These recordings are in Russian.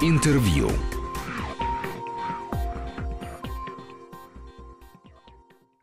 Интервью.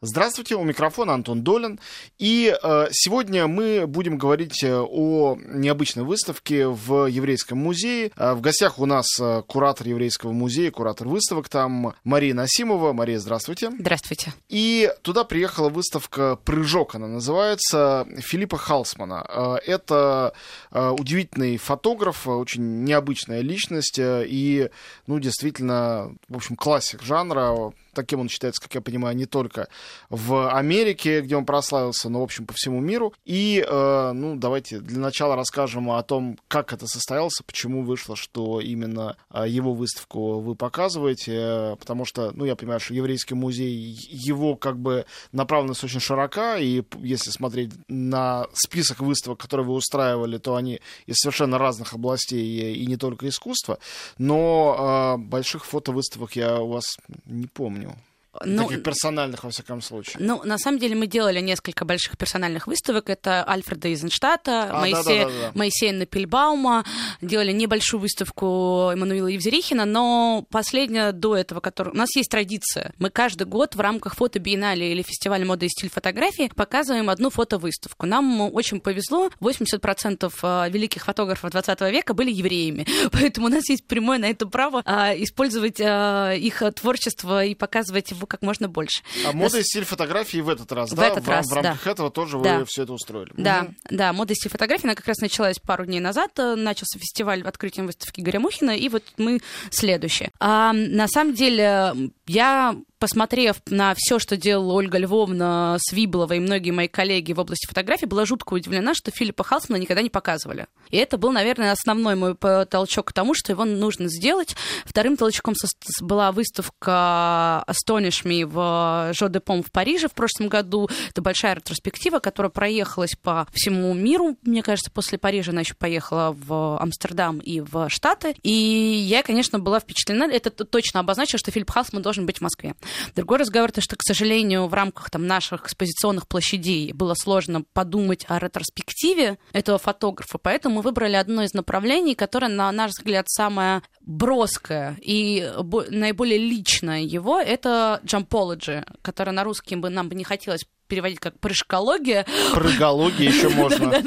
Здравствуйте, у микрофона Антон Долин. И э, сегодня мы будем говорить э, о необычной выставке в Еврейском музее. Э, в гостях у нас э, куратор Еврейского музея, куратор выставок там Мария Насимова. Мария, здравствуйте. Здравствуйте. И туда приехала выставка «Прыжок», она называется, Филиппа Халсмана. Это удивительный фотограф, очень необычная личность и, ну, действительно, в общем, классик жанра таким он считается, как я понимаю, не только в Америке, где он прославился, но, в общем, по всему миру. И, э, ну, давайте для начала расскажем о том, как это состоялось, почему вышло, что именно э, его выставку вы показываете, э, потому что, ну, я понимаю, что еврейский музей, его как бы направленность очень широка, и если смотреть на список выставок, которые вы устраивали, то они из совершенно разных областей и, и не только искусства, но э, больших фотовыставок я у вас не помню. nenhum. Ну, Таких персональных, во всяком случае. Ну, на самом деле, мы делали несколько больших персональных выставок. Это Альфреда Изенштата, а, Моисея, да, да, да, Моисея Напельбаума. Делали небольшую выставку Эммануила Евзерихина, но последняя до этого, которая... У нас есть традиция. Мы каждый год в рамках фото-биеннале или фестиваля моды и стиль фотографии показываем одну фотовыставку. Нам очень повезло. 80% а, великих фотографов 20 века были евреями. Поэтому у нас есть прямое на это право а, использовать их творчество и показывать его как можно больше. А мода и стиль фотографии в этот раз, в да? Этот в, раз, в рамках да. этого тоже да. вы все это устроили. Да, угу. да, мода и стиль фотографии, она как раз началась пару дней назад, э, начался фестиваль открытием выставки Игоря Мухина, и вот мы следующие. А, на самом деле, я посмотрев на все, что делала Ольга Львовна, Свиблова и многие мои коллеги в области фотографии, была жутко удивлена, что Филиппа Халсмана никогда не показывали. И это был, наверное, основной мой толчок к тому, что его нужно сделать. Вторым толчком была выставка Astonish Me в Жо де Пом в Париже в прошлом году. Это большая ретроспектива, которая проехалась по всему миру. Мне кажется, после Парижа она еще поехала в Амстердам и в Штаты. И я, конечно, была впечатлена. Это точно обозначило, что Филипп Халсман должен быть в Москве. Другой разговор, то, что, к сожалению, в рамках там, наших экспозиционных площадей было сложно подумать о ретроспективе этого фотографа, поэтому мы выбрали одно из направлений, которое, на наш взгляд, самое броское и наиболее личное его, это джампологи, которое на русский бы нам бы не хотелось переводить как прыжкология. Прыгология еще можно.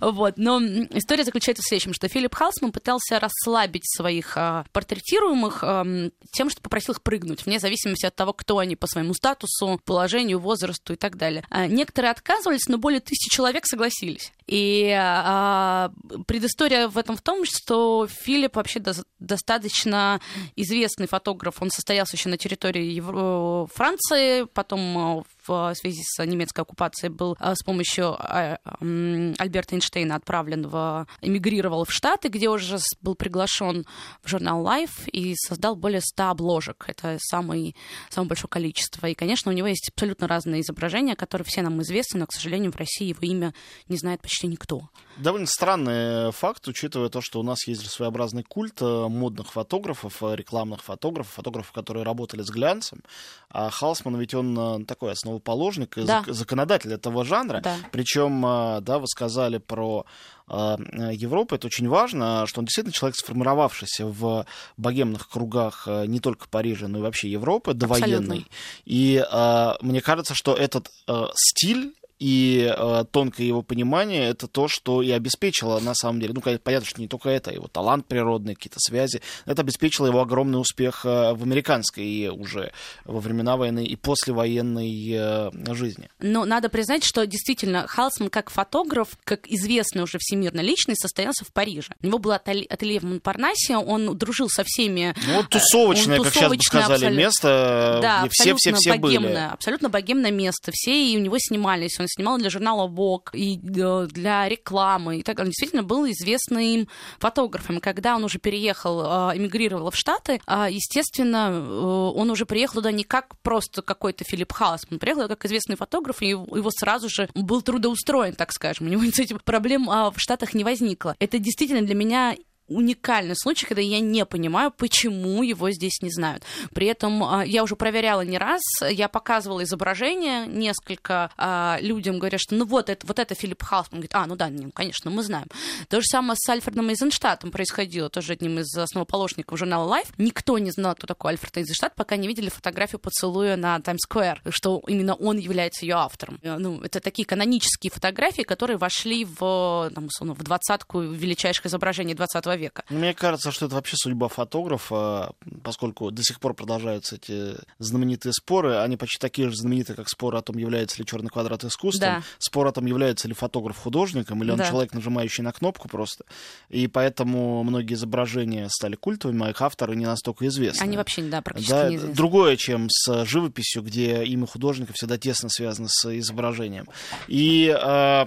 Вот. Но история заключается в следующем, что Филипп Халсман пытался расслабить своих а, портретируемых тем, что попросил их прыгнуть, вне зависимости от того, кто они по своему статусу, положению, возрасту и так далее. А, некоторые отказывались, но более тысячи человек согласились. И а, предыстория в этом в том, что Филипп вообще до, достаточно известный фотограф. Он состоялся еще на территории Евро... Франции, потом в связи с немецкой оккупацией был с помощью Альберта Эйнштейна отправлен в... эмигрировал в Штаты, где уже был приглашен в журнал Life и создал более 100 обложек. Это самый, самое большое количество. И, конечно, у него есть абсолютно разные изображения, которые все нам известны, но, к сожалению, в России его имя не знает почти никто. Довольно странный факт, учитывая то, что у нас есть своеобразный культ модных фотографов, рекламных фотографов, фотографов, которые работали с глянцем. А Халсман ведь он такой основоположник и да. законодатель этого жанра. Да. Причем, да, вы сказали про Европы, это очень важно, что он действительно человек, сформировавшийся в богемных кругах не только Парижа, но и вообще Европы, довоенной. И э, мне кажется, что этот стиль и э, тонкое его понимание это то, что и обеспечило на самом деле, ну, понятно, что не только это, его талант природный, какие-то связи, это обеспечило его огромный успех э, в американской уже во времена войны и послевоенной э, жизни. Но надо признать, что действительно Халсман как фотограф, как известный уже всемирно личность, состоялся в Париже. У него было ателье в Монпарнасе, он дружил со всеми... Ну, вот тусовочное, он, как сейчас бы сказали, абсолютно, место, да, где все-все-все были. Абсолютно богемное место, все и у него снимались, он снимал для журнала Vogue и для рекламы. И так он действительно был известным фотографом. Когда он уже переехал, а, эмигрировал в Штаты, а, естественно, э, он уже приехал туда не как просто какой-то Филипп Хаус, он приехал как известный фотограф, и его сразу же был трудоустроен, так скажем. У него с этим проблем а, в Штатах не возникло. Это действительно для меня уникальный случай, когда я не понимаю, почему его здесь не знают. При этом а, я уже проверяла не раз, я показывала изображение несколько а, людям, говорят, что ну вот это, вот это Филипп Хаусман. Говорит, а, ну да, конечно, мы знаем. То же самое с Альфредом Эйзенштадтом происходило, тоже одним из основоположников журнала Life. Никто не знал, кто такой Альфред Эйзенштадт, пока не видели фотографию поцелуя на Таймс-сквер, что именно он является ее автором. Э, ну, это такие канонические фотографии, которые вошли в, там, в двадцатку величайших изображений 20 века. Мне кажется, что это вообще судьба фотографа, поскольку до сих пор продолжаются эти знаменитые споры. Они почти такие же знаменитые, как спор о том, является ли черный квадрат искусством, да. спор о том, является ли фотограф художником, или он да. человек, нажимающий на кнопку просто. И поэтому многие изображения стали культовыми, а их авторы не настолько известны. Они вообще, да, практически да, неизвестны. Другое, чем с живописью, где имя художника всегда тесно связано с изображением. И э,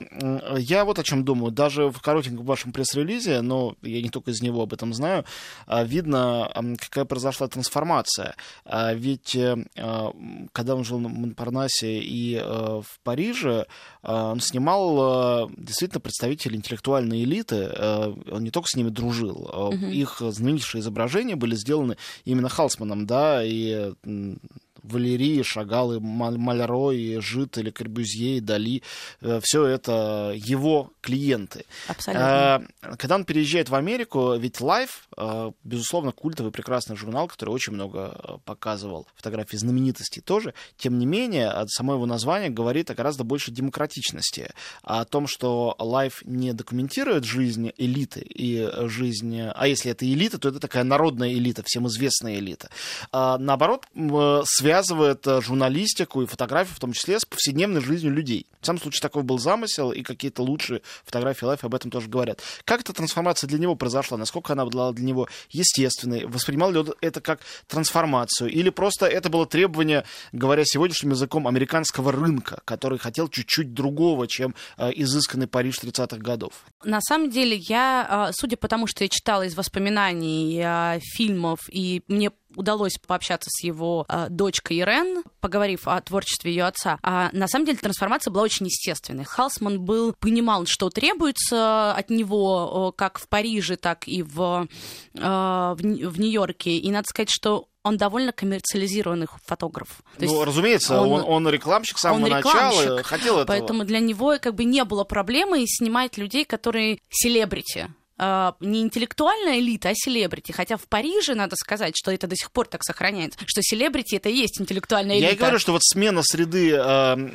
я вот о чем думаю. Даже в коротеньком вашем пресс-релизе, но я не только из него об этом знаю, а, видно, какая произошла трансформация. А, ведь э, а, когда он жил на Монпарнасе и э, в Париже, он снимал действительно представителей интеллектуальной элиты. Он не только с ними дружил. Угу. Их знаменитейшие изображения были сделаны именно Халсманом, да, и Валерии, Шагалы, Мальро, и Жит, или Корбюзье, и Дали. Э, Все это его клиенты. Абсолютно. Э, когда он переезжает в Америку, ведь Life, э, безусловно, культовый прекрасный журнал, который очень много показывал фотографии знаменитостей тоже. Тем не менее, само его название говорит о гораздо большей демократичности. О том, что Life не документирует жизнь элиты и жизнь... А если это элита, то это такая народная элита, всем известная элита. А наоборот, связь связывает э, журналистику и фотографию, в том числе, с повседневной жизнью людей. В самом случае такой был замысел, и какие-то лучшие фотографии Life об этом тоже говорят. Как эта трансформация для него произошла? Насколько она была для него естественной? Воспринимал ли он это как трансформацию? Или просто это было требование, говоря сегодняшним языком, американского рынка, который хотел чуть-чуть другого, чем э, изысканный Париж 30-х годов? На самом деле, я, э, судя по тому, что я читала из воспоминаний, э, фильмов, и мне удалось пообщаться с его э, дочкой Ирен, поговорив о творчестве ее отца. А на самом деле трансформация была очень естественной. Халсман был, понимал, что требуется от него как в Париже, так и в, э, в, в Нью-Йорке. И надо сказать, что он довольно коммерциализированный фотограф. То ну, разумеется, он, он, он рекламщик с самого он рекламщик, начала, хотел этого. Поэтому для него как бы не было проблемы снимать людей, которые селебрити. А, не интеллектуальная элита, а селебрити. Хотя в Париже, надо сказать, что это до сих пор так сохраняется, что селебрити это и есть интеллектуальная элита. Я и говорю, что вот смена среды э,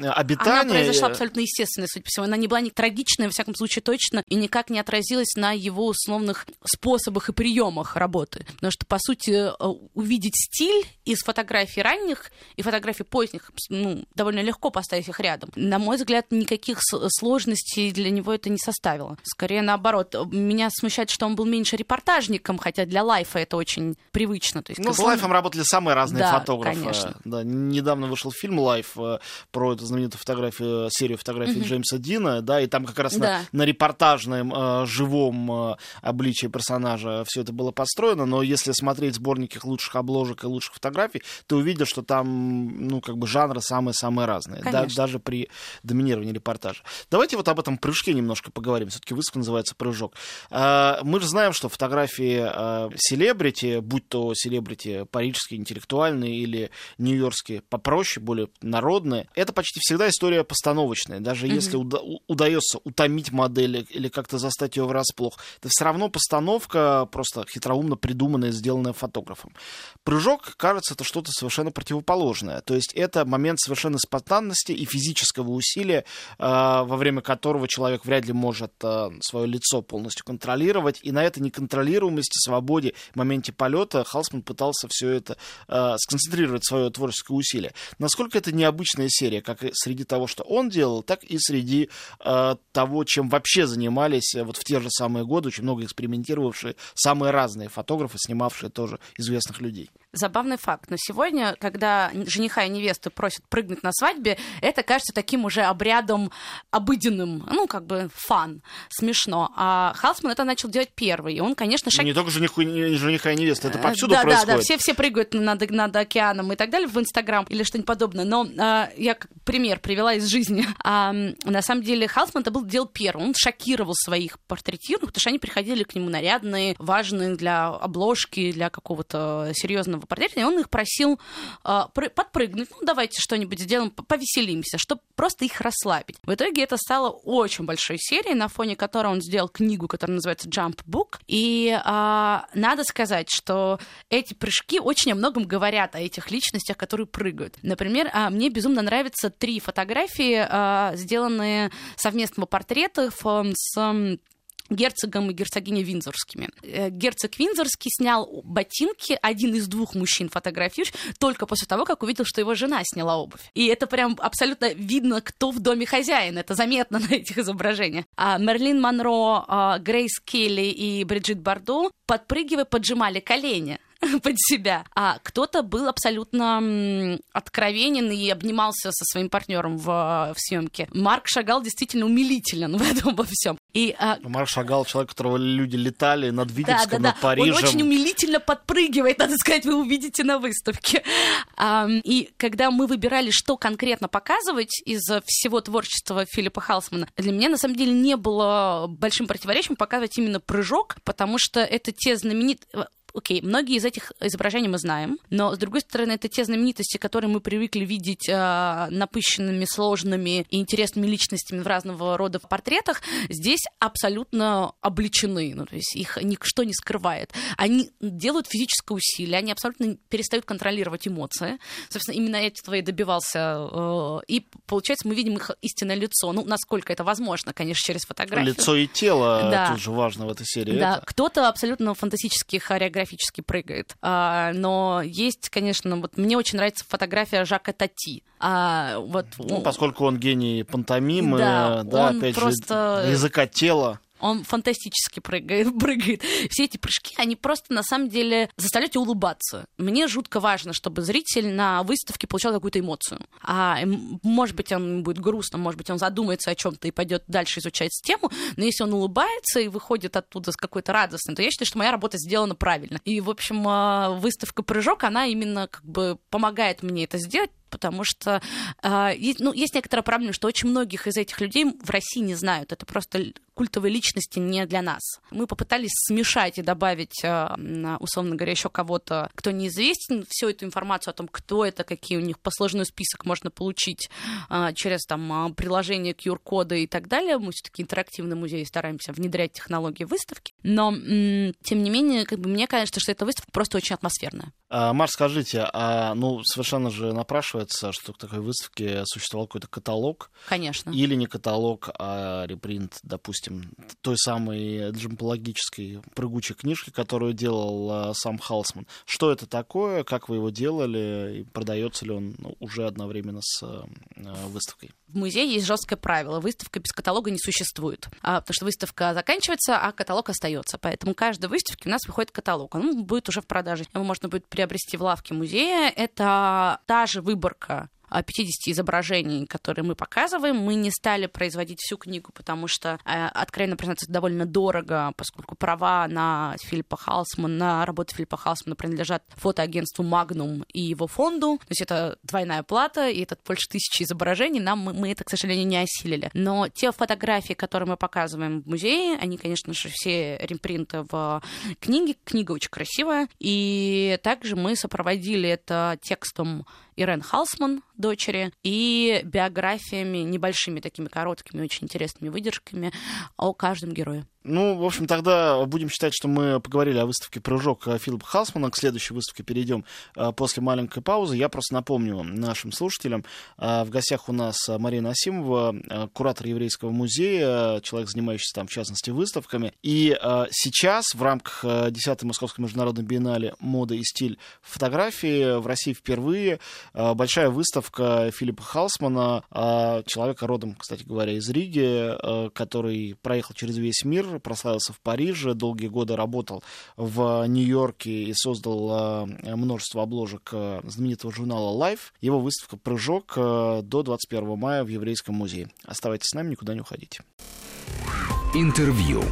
обитания... Она произошла абсолютно естественно, судя по всему. Она не была ни трагичная, во всяком случае, точно, и никак не отразилась на его условных способах и приемах работы. Потому что, по сути, э, увидеть стиль из фотографий ранних и фотографий поздних, ну, довольно легко поставить их рядом. На мой взгляд, никаких сложностей для него это не составило. Скорее наоборот. Меня смущает, что он был меньше репортажником, хотя для лайфа это очень привычно. То есть, ну, с он... лайфом работали самые разные да, фотографы. Конечно. Да, недавно вышел фильм «Life» э, про эту знаменитую фотографию, серию фотографий mm-hmm. Джеймса Дина, да, и там как раз да. на, на репортажном, э, живом э, обличии персонажа все это было построено, но если смотреть сборники лучших обложек и лучших фотографий, ты увидишь, что там, ну, как бы жанры самые-самые разные, да, даже при доминировании репортажа. Давайте вот об этом прыжке немножко поговорим. Все-таки выставка называется «Прыжок». А, мы же знаем, что фотографии а, селебрити, будь то селебрити парижские, интеллектуальные или нью-йоркские, попроще, более народные, это почти всегда история постановочная. Даже mm-hmm. если уда- удается утомить модель или как-то застать ее врасплох, это все равно постановка просто хитроумно придуманная, сделанная фотографом. Прыжок, кажется, это что-то совершенно противоположное. То есть это момент совершенно спонтанности и физического усилия, во время которого человек вряд ли может свое лицо полностью контролировать контролировать, и на этой неконтролируемости, свободе, моменте полета Халсман пытался все это э, сконцентрировать свое творческое усилие. Насколько это необычная серия, как и среди того, что он делал, так и среди э, того, чем вообще занимались э, вот в те же самые годы, очень много экспериментировавшие самые разные фотографы, снимавшие тоже известных людей. Забавный факт. Но сегодня, когда жениха и невесты просят прыгнуть на свадьбе, это кажется таким уже обрядом обыденным, ну, как бы фан, смешно. А Халсман это начал делать первый. И он, конечно, шаг... Не только жениху, не жениха и невесты, это повсюду да, происходит. Да, да, все, все прыгают над, над океаном и так далее в Инстаграм или что-нибудь подобное. Но а, я как пример привела из жизни. А, на самом деле Халсман это был делал первым. Он шокировал своих портретированных, потому что они приходили к нему нарядные, важные для обложки, для какого-то серьезного портрета, и он их просил э, подпрыгнуть, ну, давайте что-нибудь сделаем, повеселимся, чтобы просто их расслабить. В итоге это стало очень большой серией, на фоне которой он сделал книгу, которая называется Jump Book, и э, надо сказать, что эти прыжки очень о многом говорят о этих личностях, которые прыгают. Например, э, мне безумно нравятся три фотографии, э, сделанные совместного портретов с герцогом и герцогиней Винзорскими. Э, герцог Винзорский снял ботинки, один из двух мужчин фотографирующих, только после того, как увидел, что его жена сняла обувь. И это прям абсолютно видно, кто в доме хозяин. Это заметно на этих изображениях. А Мерлин Монро, а, Грейс Келли и Бриджит Бардо, подпрыгивая, поджимали колени под себя. А кто-то был абсолютно откровенен и обнимался со своим партнером в, в съемке. Марк Шагал действительно умилителен в этом во всем. И, а... Марк Шагал, человек, которого люди летали над Витебском, да, да, над да. Парижем. Он очень умилительно подпрыгивает, надо сказать, вы увидите на выставке. А, и когда мы выбирали, что конкретно показывать из всего творчества Филиппа Халсмана, для меня, на самом деле, не было большим противоречием показывать именно прыжок, потому что это те знаменитые окей, многие из этих изображений мы знаем, но, с другой стороны, это те знаменитости, которые мы привыкли видеть э, напыщенными, сложными и интересными личностями в разного рода портретах, здесь абсолютно обличены, ну, то есть их ничто не скрывает. Они делают физическое усилие, они абсолютно перестают контролировать эмоции. Собственно, именно этого и добивался. Э, и, получается, мы видим их истинное лицо. Ну, насколько это возможно, конечно, через фотографию. Лицо и тело да. тоже важно в этой серии. Да, кто-то абсолютно фантастически хореографирует фотографически прыгает. А, но есть, конечно, вот мне очень нравится фотография Жака Тати. А, вот, ну, поскольку он гений пантомимы, да, да опять просто... же, языка тела. Он фантастически прыгает, прыгает. Все эти прыжки, они просто на самом деле заставляют тебя улыбаться. Мне жутко важно, чтобы зритель на выставке получал какую-то эмоцию. А может быть, он будет грустно, может быть, он задумается о чем-то и пойдет дальше изучать тему, но если он улыбается и выходит оттуда с какой-то радостной, то я считаю, что моя работа сделана правильно. И, в общем, а, выставка «Прыжок», она именно как бы помогает мне это сделать, потому что э, ну, есть некоторая проблема, что очень многих из этих людей в России не знают. Это просто культовые личности не для нас. Мы попытались смешать и добавить, э, условно говоря, еще кого-то, кто неизвестен, всю эту информацию о том, кто это, какие у них посложный список можно получить э, через там приложение QR-кода и так далее. Мы все-таки интерактивный музей стараемся внедрять технологии выставки. Но, тем не менее, как бы мне кажется, что эта выставка просто очень атмосферная. А, Марк, скажите, а ну совершенно же напрашивается, что к такой выставке существовал какой-то каталог. Конечно. Или не каталог, а репринт, допустим, той самой джемпологической прыгучей книжки, которую делал а, сам Халсман. Что это такое, как вы его делали, и продается ли он ну, уже одновременно с а, выставкой? В музее есть жесткое правило. Выставка без каталога не существует. А, потому что выставка заканчивается, а каталог остается. Поэтому каждой выставке у нас выходит каталог. Он будет уже в продаже. Его можно будет приобрести в лавке музея. Это та же выборка 50 изображений, которые мы показываем. Мы не стали производить всю книгу, потому что, э, откровенно признаться, это довольно дорого, поскольку права на Филиппа Халсмана, на работу Филиппа Халсмана принадлежат фотоагентству Magnum и его фонду. То есть это двойная плата, и это больше тысячи изображений. Нам мы, мы это, к сожалению, не осилили. Но те фотографии, которые мы показываем в музее, они, конечно же, все ремпринты в книге. Книга очень красивая. И также мы сопроводили это текстом Ирен Халсман, дочери, и биографиями, небольшими такими короткими, очень интересными выдержками о каждом герое. Ну, в общем, тогда будем считать, что мы поговорили о выставке «Прыжок» Филиппа Халсмана. К следующей выставке перейдем э, после маленькой паузы. Я просто напомню нашим слушателям. Э, в гостях у нас Марина Асимова, э, куратор Еврейского музея, человек, занимающийся там, в частности, выставками. И сейчас в рамках 10-й Московской международной биеннале «Мода и стиль фотографии» в России впервые большая выставка Филиппа Халсмана, человека родом, кстати говоря, из Риги, который проехал через весь мир, прославился в Париже, долгие годы работал в Нью-Йорке и создал множество обложек знаменитого журнала Life. Его выставка «Прыжок» до 21 мая в Еврейском музее. Оставайтесь с нами, никуда не уходите. Интервью.